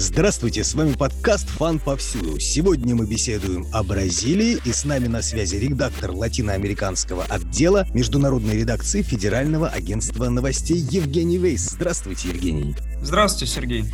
Здравствуйте, с вами подкаст «Фан повсюду». Сегодня мы беседуем о Бразилии, и с нами на связи редактор латиноамериканского отдела международной редакции Федерального агентства новостей Евгений Вейс. Здравствуйте, Евгений. Здравствуйте, Сергей.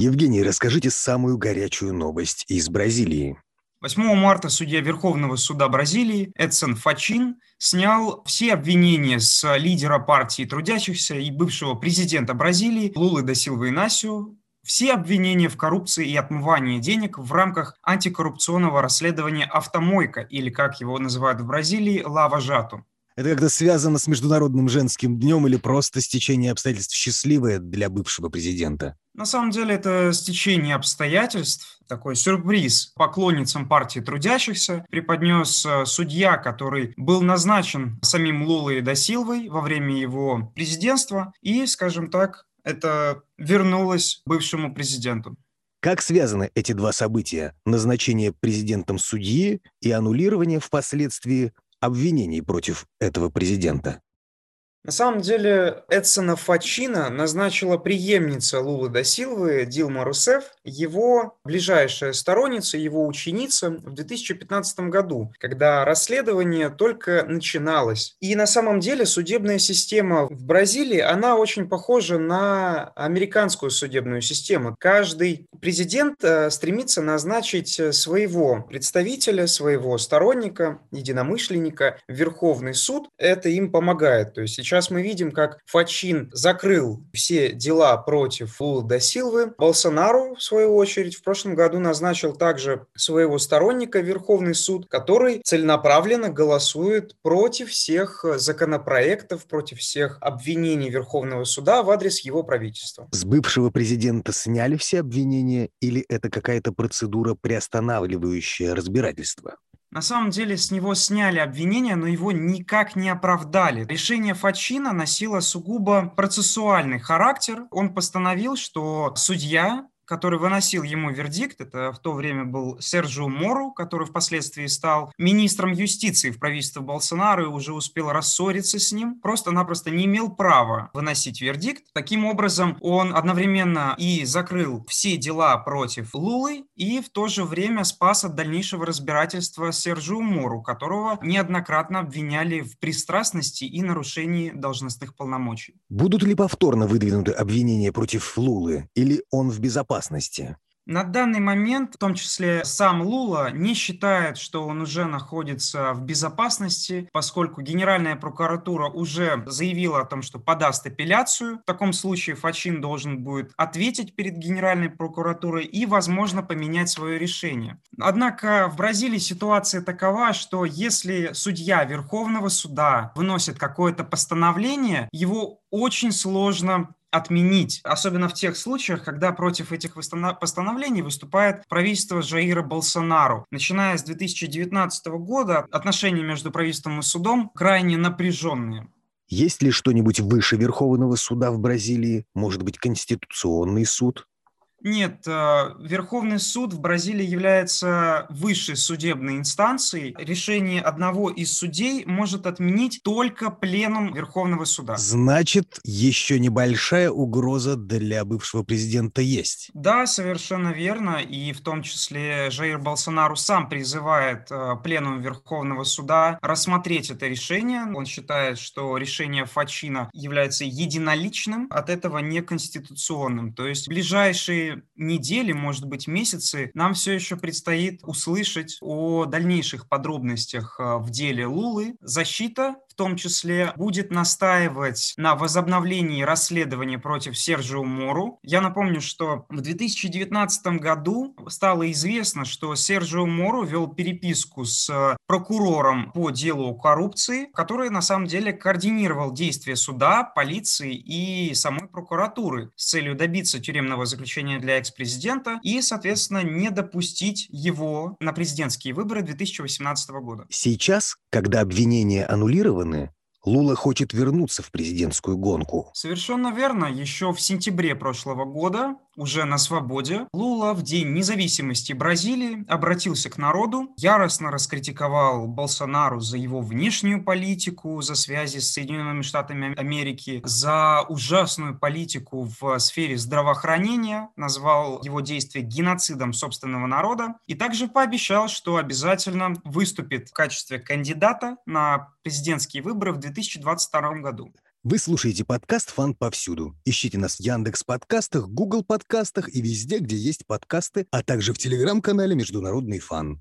Евгений, расскажите самую горячую новость из Бразилии. 8 марта судья Верховного суда Бразилии Эдсон Фачин снял все обвинения с лидера партии трудящихся и бывшего президента Бразилии Лулы да Силва Инасио все обвинения в коррупции и отмывании денег в рамках антикоррупционного расследования «Автомойка» или, как его называют в Бразилии, «Лава Жату». Это как-то связано с Международным женским днем или просто стечение обстоятельств счастливое для бывшего президента? На самом деле это стечение обстоятельств, такой сюрприз поклонницам партии трудящихся преподнес э, судья, который был назначен самим Лулой Досилвой во время его президентства, и, скажем так, это вернулось бывшему президенту. Как связаны эти два события – назначение президентом судьи и аннулирование впоследствии обвинений против этого президента? На самом деле Эдсона Фачина назначила преемница Лулы да Силвы Дилма Русеф, его ближайшая сторонница, его ученица в 2015 году, когда расследование только начиналось. И на самом деле судебная система в Бразилии, она очень похожа на американскую судебную систему. Каждый президент э, стремится назначить своего представителя, своего сторонника, единомышленника в Верховный суд. Это им помогает. То есть Сейчас мы видим, как Фачин закрыл все дела против Лула да Силвы. Болсонару, в свою очередь, в прошлом году назначил также своего сторонника Верховный суд, который целенаправленно голосует против всех законопроектов, против всех обвинений Верховного суда в адрес его правительства. С бывшего президента сняли все обвинения или это какая-то процедура, приостанавливающая разбирательство? На самом деле с него сняли обвинения, но его никак не оправдали. Решение Фачина носило сугубо процессуальный характер. Он постановил, что судья который выносил ему вердикт, это в то время был Серджио Мору, который впоследствии стал министром юстиции в правительстве Болсонaro и уже успел рассориться с ним, просто-напросто не имел права выносить вердикт. Таким образом, он одновременно и закрыл все дела против Лулы и в то же время спас от дальнейшего разбирательства Серджио Мору, которого неоднократно обвиняли в пристрастности и нарушении должностных полномочий. Будут ли повторно выдвинуты обвинения против Лулы или он в безопасности? Безопасности? На данный момент, в том числе сам Лула, не считает, что он уже находится в безопасности, поскольку Генеральная прокуратура уже заявила о том, что подаст апелляцию. В таком случае Фачин должен будет ответить перед Генеральной прокуратурой и, возможно, поменять свое решение. Однако в Бразилии ситуация такова, что если судья Верховного суда выносит какое-то постановление, его очень сложно отменить, особенно в тех случаях, когда против этих постановлений выступает правительство Жаира Болсонару. Начиная с 2019 года отношения между правительством и судом крайне напряженные. Есть ли что-нибудь выше Верховного суда в Бразилии? Может быть, Конституционный суд? Нет, э, Верховный суд в Бразилии является высшей судебной инстанцией. Решение одного из судей может отменить только пленум Верховного суда. Значит, еще небольшая угроза для бывшего президента есть. Да, совершенно верно. И в том числе Жаир Болсонару сам призывает э, пленум Верховного суда рассмотреть это решение. Он считает, что решение Фачина является единоличным, от этого неконституционным. То есть ближайшие недели, может быть, месяцы нам все еще предстоит услышать о дальнейших подробностях э, в деле Лулы. Защита в том числе будет настаивать на возобновлении расследования против Сержио Мору. Я напомню, что в 2019 году стало известно, что Сержио Мору вел переписку с прокурором по делу о коррупции, который на самом деле координировал действия суда, полиции и самой прокуратуры с целью добиться тюремного заключения для экс-президента и, соответственно, не допустить его на президентские выборы 2018 года. Сейчас, когда обвинения аннулированы, Лула хочет вернуться в президентскую гонку. Совершенно верно. Еще в сентябре прошлого года уже на свободе, Лула в День независимости Бразилии обратился к народу, яростно раскритиковал Болсонару за его внешнюю политику, за связи с Соединенными Штатами Америки, за ужасную политику в сфере здравоохранения, назвал его действия геноцидом собственного народа и также пообещал, что обязательно выступит в качестве кандидата на президентские выборы в 2022 году. Вы слушаете подкаст «Фан повсюду». Ищите нас в Яндекс подкастах, Google подкастах и везде, где есть подкасты, а также в телеграм-канале «Международный фан».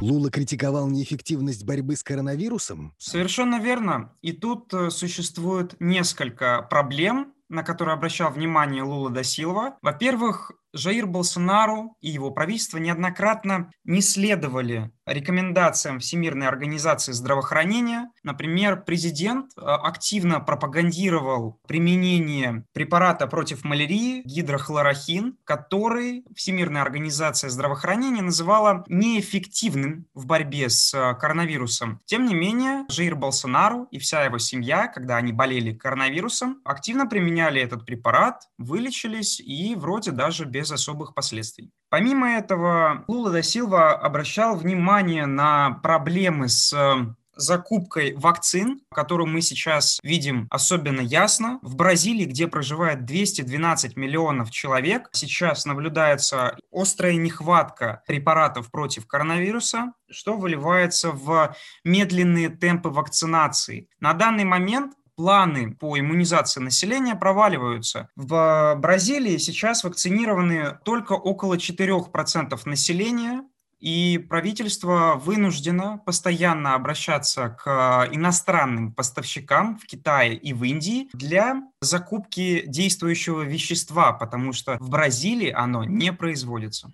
Лула критиковал неэффективность борьбы с коронавирусом? Совершенно верно. И тут э, существует несколько проблем, на которые обращал внимание Лула да Силва. Во-первых, Жаир Болсонару и его правительство неоднократно не следовали рекомендациям Всемирной организации здравоохранения. Например, президент э, активно пропагандировал применение препарата против малярии гидрохлорохин, который Всемирная организация здравоохранения называла неэффективным в борьбе с э, коронавирусом. Тем не менее, Жаир Болсонару и вся его семья, когда они болели коронавирусом, активно применяли этот препарат, вылечились и вроде даже без особых последствий. Помимо этого, Лула да Силва обращал внимание на проблемы с э, закупкой вакцин, которую мы сейчас видим особенно ясно. В Бразилии, где проживает 212 миллионов человек, сейчас наблюдается острая нехватка препаратов против коронавируса, что выливается в медленные темпы вакцинации. На данный момент планы по иммунизации населения проваливаются. В Бразилии сейчас вакцинированы только около 4% населения, и правительство вынуждено постоянно обращаться к иностранным поставщикам в Китае и в Индии для закупки действующего вещества, потому что в Бразилии оно не производится.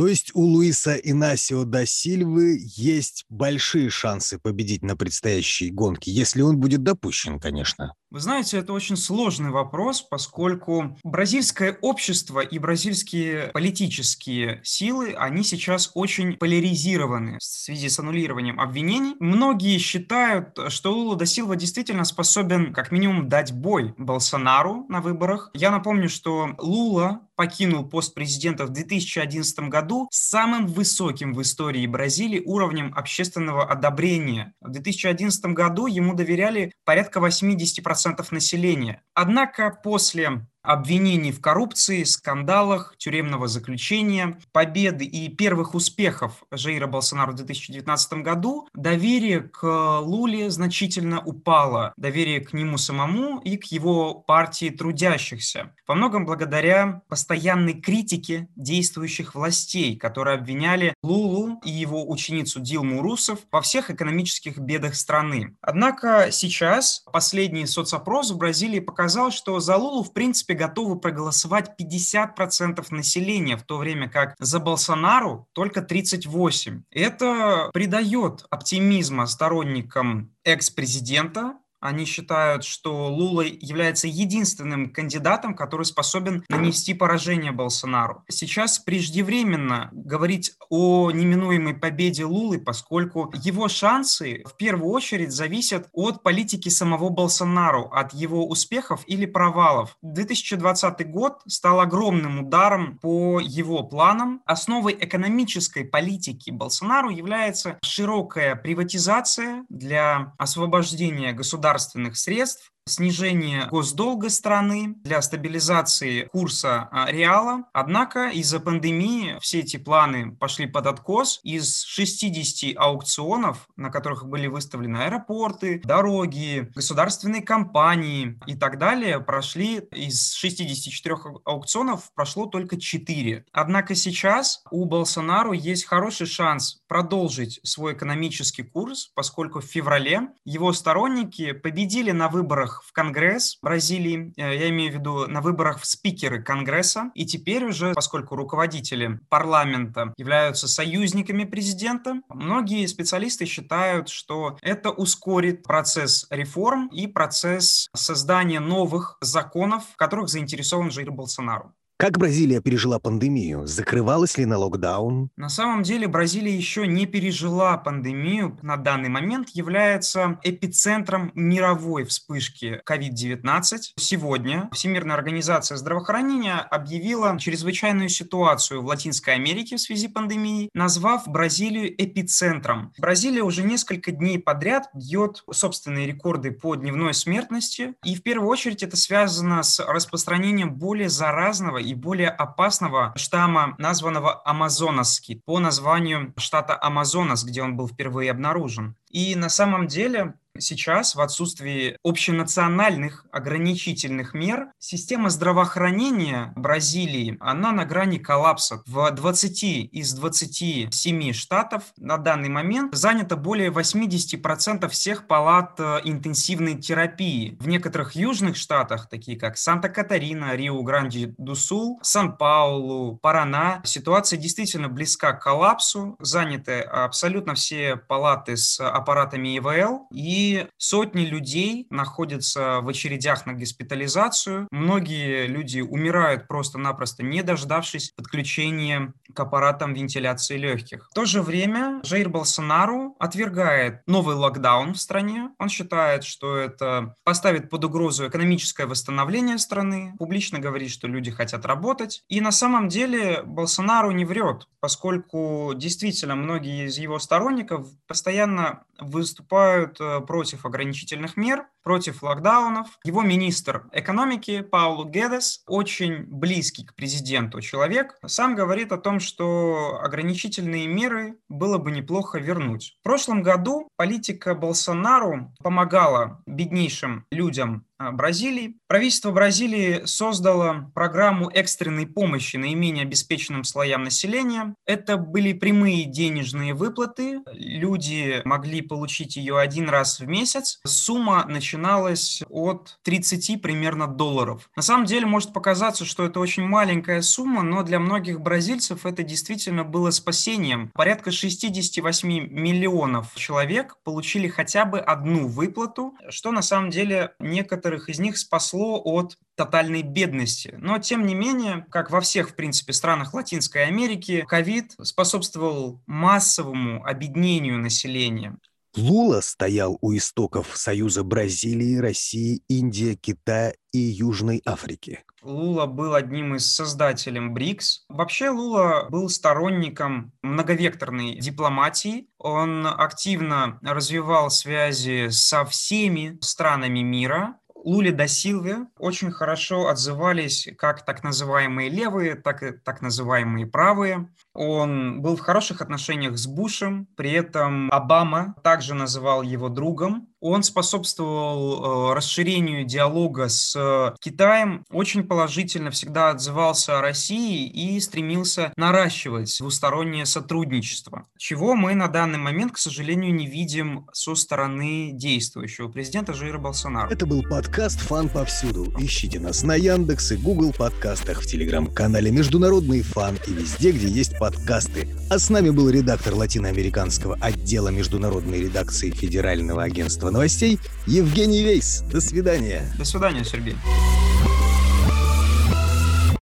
То есть у Луиса Инасио да Сильвы есть большие шансы победить на предстоящей гонке, если он будет допущен, конечно. Вы знаете, это очень сложный вопрос, поскольку бразильское общество и бразильские политические силы, они сейчас очень поляризированы в связи с аннулированием обвинений. Многие считают, что Лула да Силва действительно способен как минимум дать бой Болсонару на выборах. Я напомню, что Лула покинул пост президента в 2011 году с самым высоким в истории Бразилии уровнем общественного одобрения. В 2011 году ему доверяли порядка 80% 10% населения. Однако после обвинений в коррупции, скандалах, тюремного заключения, победы и первых успехов Жаира Болсонaro в 2019 году доверие к Луле значительно упало. Доверие к нему самому и к его партии трудящихся. Во многом благодаря постоянной критике действующих властей, которые обвиняли Лулу и его ученицу Дилму Русов во всех экономических бедах страны. Однако сейчас последний соцопрос в Бразилии показал, что за Лулу в принципе принципе, готовы проголосовать 50% населения, в то время как за Болсонару только 38%. Это придает оптимизма сторонникам экс-президента, они считают, что Лула является единственным кандидатом, который способен нанести поражение Болсонару. Сейчас преждевременно говорить о неминуемой победе Лулы, поскольку его шансы в первую очередь зависят от политики самого Болсонару, от его успехов или провалов. 2020 год стал огромным ударом по его планам. Основой экономической политики Болсонару является широкая приватизация для освобождения государства государственных средств снижение госдолга страны, для стабилизации курса а, реала. Однако из-за пандемии все эти планы пошли под откос. Из 60 аукционов, на которых были выставлены аэропорты, дороги, государственные компании и так далее, прошли из 64 аукционов прошло только 4. Однако сейчас у Болсонару есть хороший шанс продолжить свой экономический курс, поскольку в феврале его сторонники победили на выборах в Конгресс Бразилии, э, я имею в виду на выборах в спикеры Конгресса. И теперь уже, поскольку руководители парламента являются союзниками президента, многие специалисты считают, что это ускорит процесс реформ и процесс создания новых законов, в которых заинтересован Жир Болсонару. Как Бразилия пережила пандемию? Закрывалась ли на локдаун? На самом деле Бразилия еще не пережила пандемию. На данный момент является эпицентром мировой вспышки COVID-19. Сегодня Всемирная организация здравоохранения объявила чрезвычайную ситуацию в Латинской Америке в связи с пандемией, назвав Бразилию эпицентром. Бразилия уже несколько дней подряд бьет собственные рекорды по дневной смертности. И в первую очередь это связано с распространением более заразного и более опасного штамма, названного Амазонасский, по названию штата Амазонас, где он был впервые обнаружен. И на самом деле сейчас, в отсутствии общенациональных ограничительных мер, система здравоохранения Бразилии, она на грани коллапса. В 20 из 27 штатов на данный момент занято более 80% всех палат э, интенсивной терапии. В некоторых южных штатах, такие как Санта-Катарина, Рио-Гранди-ду-Сул, Сан-Паулу, Парана, ситуация действительно близка к коллапсу. Заняты абсолютно все палаты с аппаратами ИВЛ. И сотни людей находятся в очередях на госпитализацию. Многие люди умирают просто-напросто, не дождавшись подключения к аппаратам вентиляции легких. В то же время Жаир Болсонару отвергает новый локдаун в стране. Он считает, что это поставит под угрозу экономическое восстановление страны, публично говорит, что люди хотят работать. И на самом деле Болсонару не врет, поскольку действительно многие из его сторонников постоянно выступают э, против ограничительных мер, против локдаунов. Его министр экономики Паулу Гедес, очень близкий к президенту человек, сам говорит о том, что ограничительные меры было бы неплохо вернуть. В прошлом году политика Болсонару помогала беднейшим людям Бразилии. Правительство Бразилии создало программу экстренной помощи наименее обеспеченным слоям населения. Это были прямые денежные выплаты. Люди могли получить ее один раз в месяц. Сумма начиналась от 30 примерно долларов. На самом деле может показаться, что это очень маленькая сумма, но для многих бразильцев это действительно было спасением. Порядка 68 миллионов человек получили хотя бы одну выплату, что на самом деле некоторые некоторых из них спасло от тотальной бедности. Но, тем не менее, как во всех, в принципе, странах Латинской Америки, ковид способствовал массовому обеднению населения. Лула стоял у истоков Союза Бразилии, России, Индии, Китая и Южной Африки. Лула был одним из создателей БРИКС. Вообще Лула был сторонником многовекторной дипломатии. Он активно развивал связи со всеми странами мира, Лули да Силве очень хорошо отзывались как так называемые левые, так и так называемые правые. Он был в хороших отношениях с Бушем, при этом Обама также называл его другом. Он способствовал э, расширению диалога с э, Китаем, очень положительно всегда отзывался о России и стремился наращивать двустороннее сотрудничество, чего мы на данный момент, к сожалению, не видим со стороны действующего президента Жира Болсонaro. Это был подкаст «Фан повсюду». Ищите нас на Яндекс и Google подкастах, в телеграм-канале «Международный фан» и везде, где есть подкасты. А с нами был редактор латиноамериканского отдела международной редакции Федерального агентства новостей Евгений Вейс. До свидания. До свидания, Сергей.